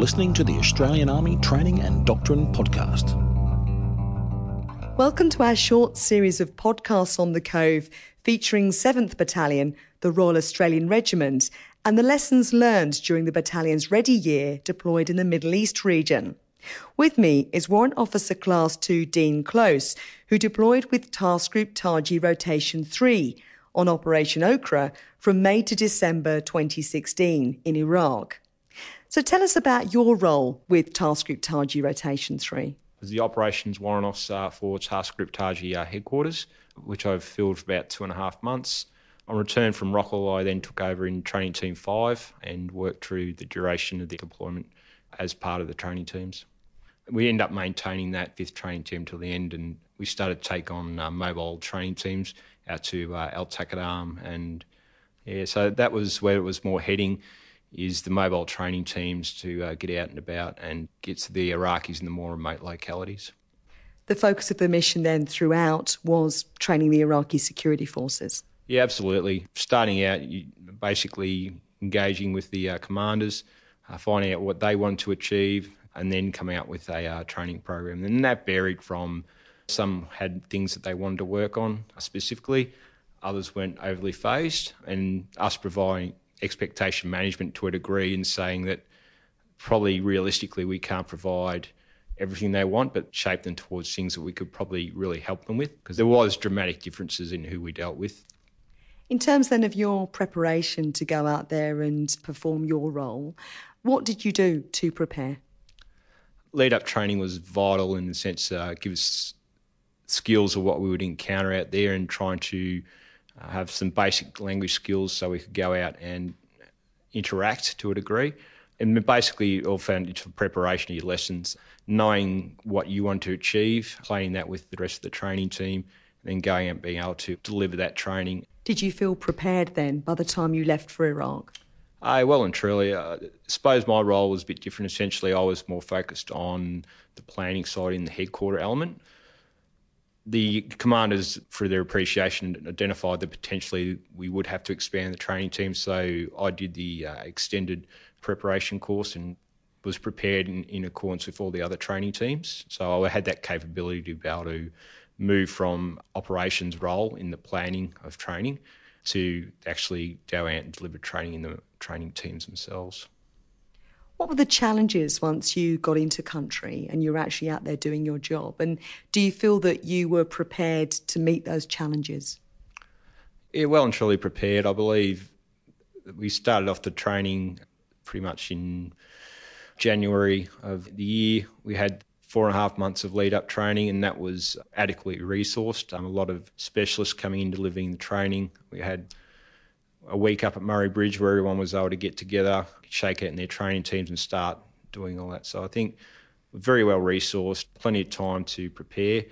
listening to the Australian Army Training and Doctrine Podcast. Welcome to our short series of podcasts on the Cove featuring 7th Battalion, the Royal Australian Regiment, and the lessons learned during the battalion's ready year deployed in the Middle East region. With me is Warrant Officer Class 2 Dean Close, who deployed with Task Group Taji Rotation 3 on Operation Okra from May to December 2016 in Iraq. So tell us about your role with Task Group Taji Rotation 3. As the Operations Warrant Officer for Task Group Taji uh, headquarters, which I've filled for about two and a half months. On return from Rockall, I then took over in Training Team 5 and worked through the duration of the deployment as part of the training teams. We end up maintaining that fifth training team till the end, and we started to take on uh, mobile training teams out to uh, Al Taqaddum, and yeah, so that was where it was more heading. Is the mobile training teams to uh, get out and about and get to the Iraqis in the more remote localities. The focus of the mission then throughout was training the Iraqi security forces. Yeah, absolutely. Starting out, basically engaging with the uh, commanders, uh, finding out what they wanted to achieve, and then coming out with a uh, training program. And that varied from some had things that they wanted to work on specifically, others weren't overly phased, and us providing expectation management to a degree and saying that probably realistically we can't provide everything they want, but shape them towards things that we could probably really help them with because there was dramatic differences in who we dealt with. In terms then of your preparation to go out there and perform your role, what did you do to prepare? Lead up training was vital in the sense uh, gives skills of what we would encounter out there and trying to have some basic language skills so we could go out and interact to a degree. And basically, all found into preparation of your lessons, knowing what you want to achieve, playing that with the rest of the training team, and then going out and being able to deliver that training. Did you feel prepared then by the time you left for Iraq? Uh, well and truly. Uh, I suppose my role was a bit different. Essentially, I was more focused on the planning side in the headquarter element the commanders, through their appreciation, identified that potentially we would have to expand the training team. So I did the uh, extended preparation course and was prepared in, in, accordance with all the other training teams. So I had that capability to be able to move from operations role in the planning of training to actually go out and deliver training in the training teams themselves. What were the challenges once you got into country and you were actually out there doing your job? And do you feel that you were prepared to meet those challenges? Yeah, well and truly prepared. I believe we started off the training pretty much in January of the year. We had four and a half months of lead up training, and that was adequately resourced. Um, a lot of specialists coming in delivering the training. We had a week up at Murray Bridge where everyone was able to get together, shake out in their training teams and start doing all that. So I think very well resourced, plenty of time to prepare.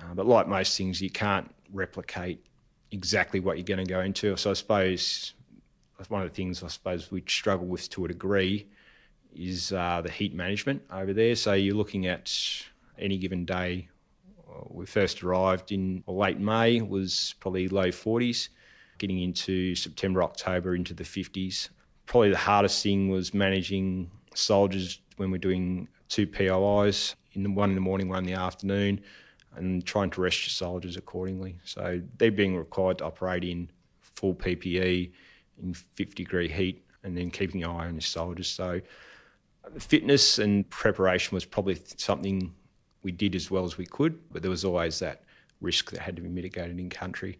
Uh, but like most things, you can't replicate exactly what you're going to go into. So I suppose one of the things I suppose we struggle with to a degree is uh, the heat management over there. So you're looking at any given day. We first arrived in late May was probably low 40s getting into September, October into the 50s. Probably the hardest thing was managing soldiers when we're doing two POIs, in one in the morning, one in the afternoon, and trying to rest your soldiers accordingly. So they're being required to operate in full PPE in 50 degree heat and then keeping an eye on your soldiers. So uh, fitness and preparation was probably something we did as well as we could, but there was always that risk that had to be mitigated in country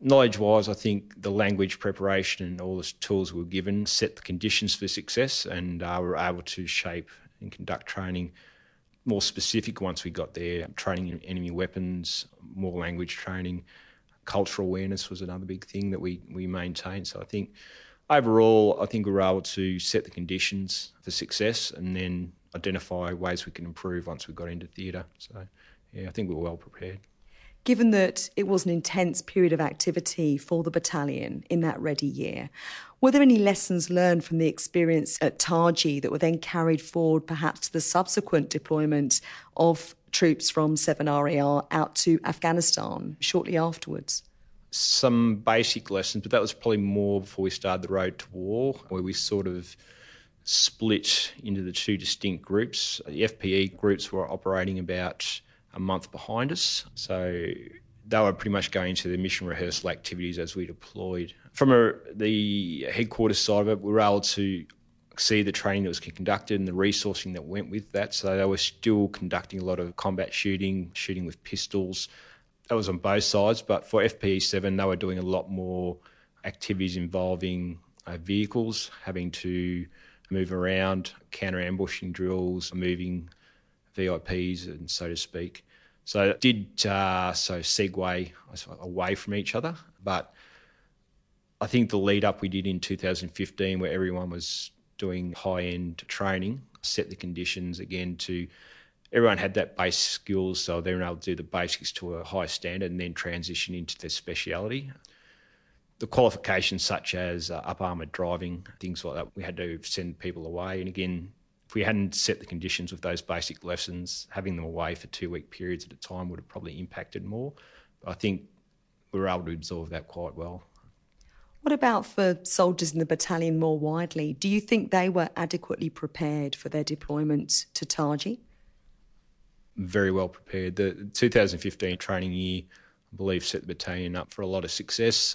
knowledge wise, I think the language preparation and all the tools we were given set the conditions for success, and uh, we were able to shape and conduct training more specific once we got there. Training in enemy weapons, more language training, cultural awareness was another big thing that we, we maintained. So I think overall, I think we were able to set the conditions for success and then identify ways we can improve once we got into theatre. So yeah, I think we were well prepared. Given that it was an intense period of activity for the battalion in that ready year, were there any lessons learned from the experience at Taji that were then carried forward perhaps to the subsequent deployment of troops from 7RAR out to Afghanistan shortly afterwards? Some basic lessons, but that was probably more before we started the road to war, where we sort of split into the two distinct groups. The FPE groups were operating about a month behind us, so they were pretty much going to the mission rehearsal activities as we deployed. From a, the headquarters side of it, we were able to see the training that was conducted and the resourcing that went with that. So they were still conducting a lot of combat shooting, shooting with pistols. That was on both sides, but for FPE 7, they were doing a lot more activities involving uh, vehicles, having to move around, counter ambushing drills, moving VIPs, and so to speak. So it did uh, so segue away from each other, but I think the lead up we did in 2015, where everyone was doing high end training, set the conditions again to everyone had that base skills, so they were able to do the basics to a high standard and then transition into their speciality. The qualifications such as uh, up armoured driving, things like that, we had to send people away. And again, if we hadn't set the conditions with those basic lessons, having them away for two week periods at a time would have probably impacted more. But I think we were able to absorb that quite well. What about for soldiers in the battalion more widely? Do you think they were adequately prepared for their deployment to Taji? Very well prepared. The 2015 training year, I believe, set the battalion up for a lot of success.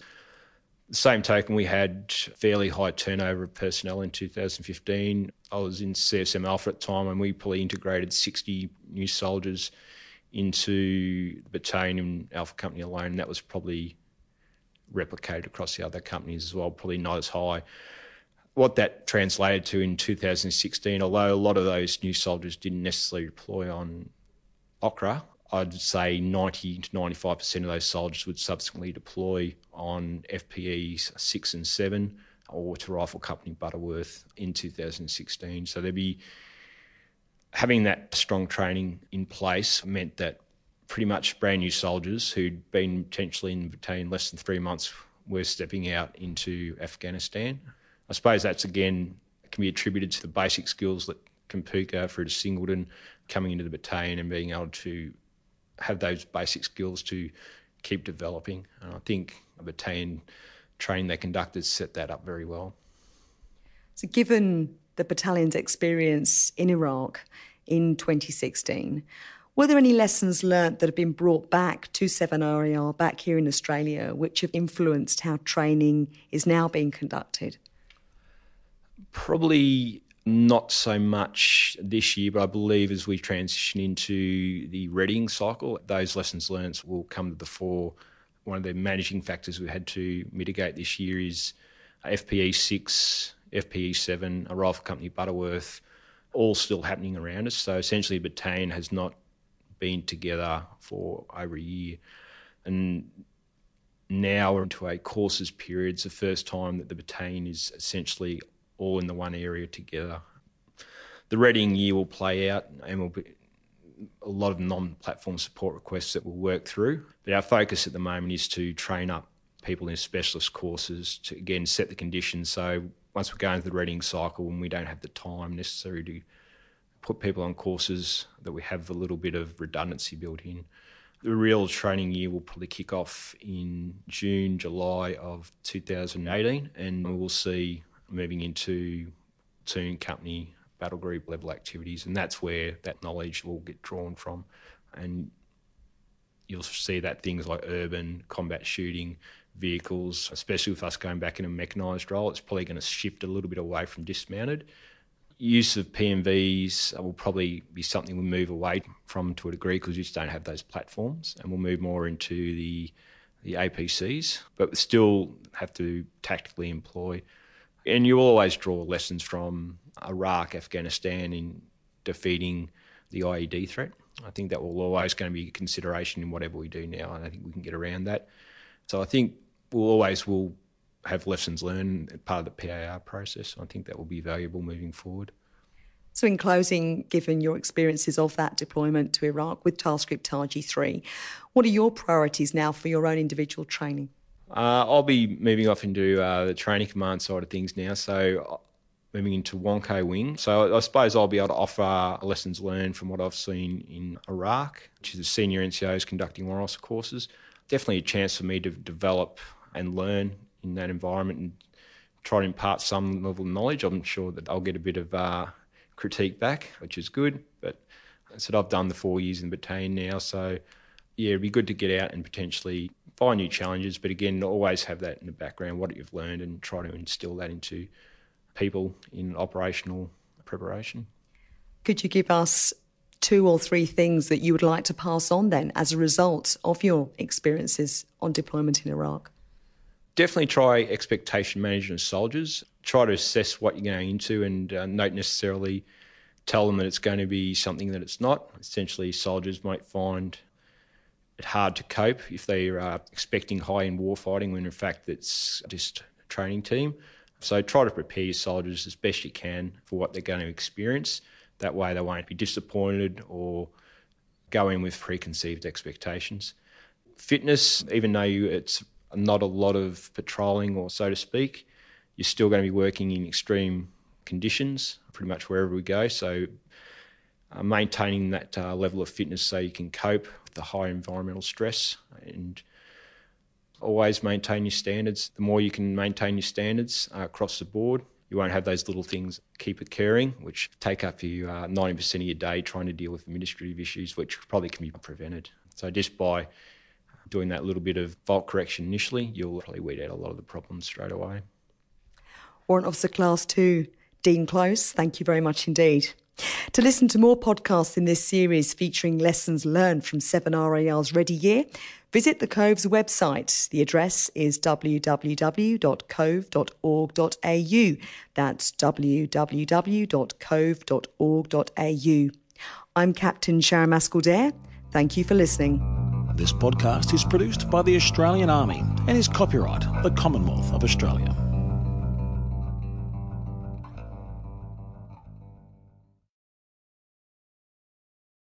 Same token, we had fairly high turnover of personnel in 2015. I was in CSM Alpha at the time, and we probably integrated 60 new soldiers into the battalion in Alpha Company alone. That was probably replicated across the other companies as well, probably not as high. What that translated to in 2016, although a lot of those new soldiers didn't necessarily deploy on Okra, I'd say 90 to 95% of those soldiers would subsequently deploy on FPEs 6 and 7 or to Rifle Company Butterworth in 2016. So there'd be having that strong training in place meant that pretty much brand new soldiers who'd been potentially in battalion less than three months were stepping out into Afghanistan. I suppose that's again can be attributed to the basic skills that Kapooka through to Singleton coming into the battalion and being able to have those basic skills to keep developing. And I think battalion training they conducted set that up very well. So, given the battalion's experience in Iraq in 2016, were there any lessons learnt that have been brought back to 7RAR back here in Australia which have influenced how training is now being conducted? Probably not so much this year, but I believe as we transition into the readying cycle, those lessons learned will come to the fore. One of the managing factors we had to mitigate this year is FPE 6, FPE 7, a rifle company, Butterworth, all still happening around us. So essentially, battalion has not been together for over a year. And now we're into a courses period. It's the first time that the battalion is essentially all in the one area together. The readying year will play out and will be a lot of non-platform support requests that we'll work through. But our focus at the moment is to train up people in specialist courses to again set the conditions. So once we go into the readying cycle and we don't have the time necessary to put people on courses that we have a little bit of redundancy built in. The real training year will probably kick off in June, July of 2018, and we will see moving into platoon, company, battle group level activities, and that's where that knowledge will get drawn from. And you'll see that things like urban combat shooting, vehicles, especially with us going back in a mechanised role, it's probably going to shift a little bit away from dismounted use of PMVs will probably be something we move away from to a degree because we just don't have those platforms, and we'll move more into the the APCs, but we still have to tactically employ. And you always draw lessons from Iraq, Afghanistan in defeating the IED threat. I think that will always going to be a consideration in whatever we do now, and I think we can get around that. So I think we'll always will have lessons learned part of the PAR process. I think that will be valuable moving forward. So, in closing, given your experiences of that deployment to Iraq with Task Group Taji 3, what are your priorities now for your own individual training? Uh, I'll be moving off into uh, the training command side of things now. So, uh, moving into WONCO Wing. So, I suppose I'll be able to offer lessons learned from what I've seen in Iraq, which is the senior NCOs conducting warrant officer courses. Definitely a chance for me to develop and learn in that environment and try to impart some level of knowledge. I'm sure that I'll get a bit of uh, critique back, which is good. But I said I've done the four years in the battalion now, so yeah, it'd be good to get out and potentially find new challenges. But again, always have that in the background, what you've learned, and try to instill that into people in operational preparation. Could you give us two or three things that you would like to pass on then as a result of your experiences on deployment in Iraq? Definitely try expectation management of soldiers. Try to assess what you're going into and uh, not necessarily tell them that it's going to be something that it's not. Essentially, soldiers might find it hard to cope if they are uh, expecting high end warfighting when in fact it's just a training team. So try to prepare your soldiers as best you can for what they're going to experience. That way they won't be disappointed or go in with preconceived expectations. Fitness, even though you, it's not a lot of patrolling or so to speak, you're still going to be working in extreme conditions pretty much wherever we go. So uh, maintaining that uh, level of fitness so you can cope with the high environmental stress and always maintain your standards. The more you can maintain your standards uh, across the board, you won't have those little things keep occurring, which take up you uh, 90% of your day trying to deal with administrative issues, which probably can be prevented. So just by doing that little bit of fault correction initially, you'll probably weed out a lot of the problems straight away. Warrant Officer Class 2, Dean Close, thank you very much indeed. To listen to more podcasts in this series featuring lessons learned from 7RAR's Ready Year, visit the Cove's website. The address is www.cove.org.au. That's www.cove.org.au. I'm Captain Sharon Mascaldare. Thank you for listening. This podcast is produced by the Australian Army and is copyright the Commonwealth of Australia.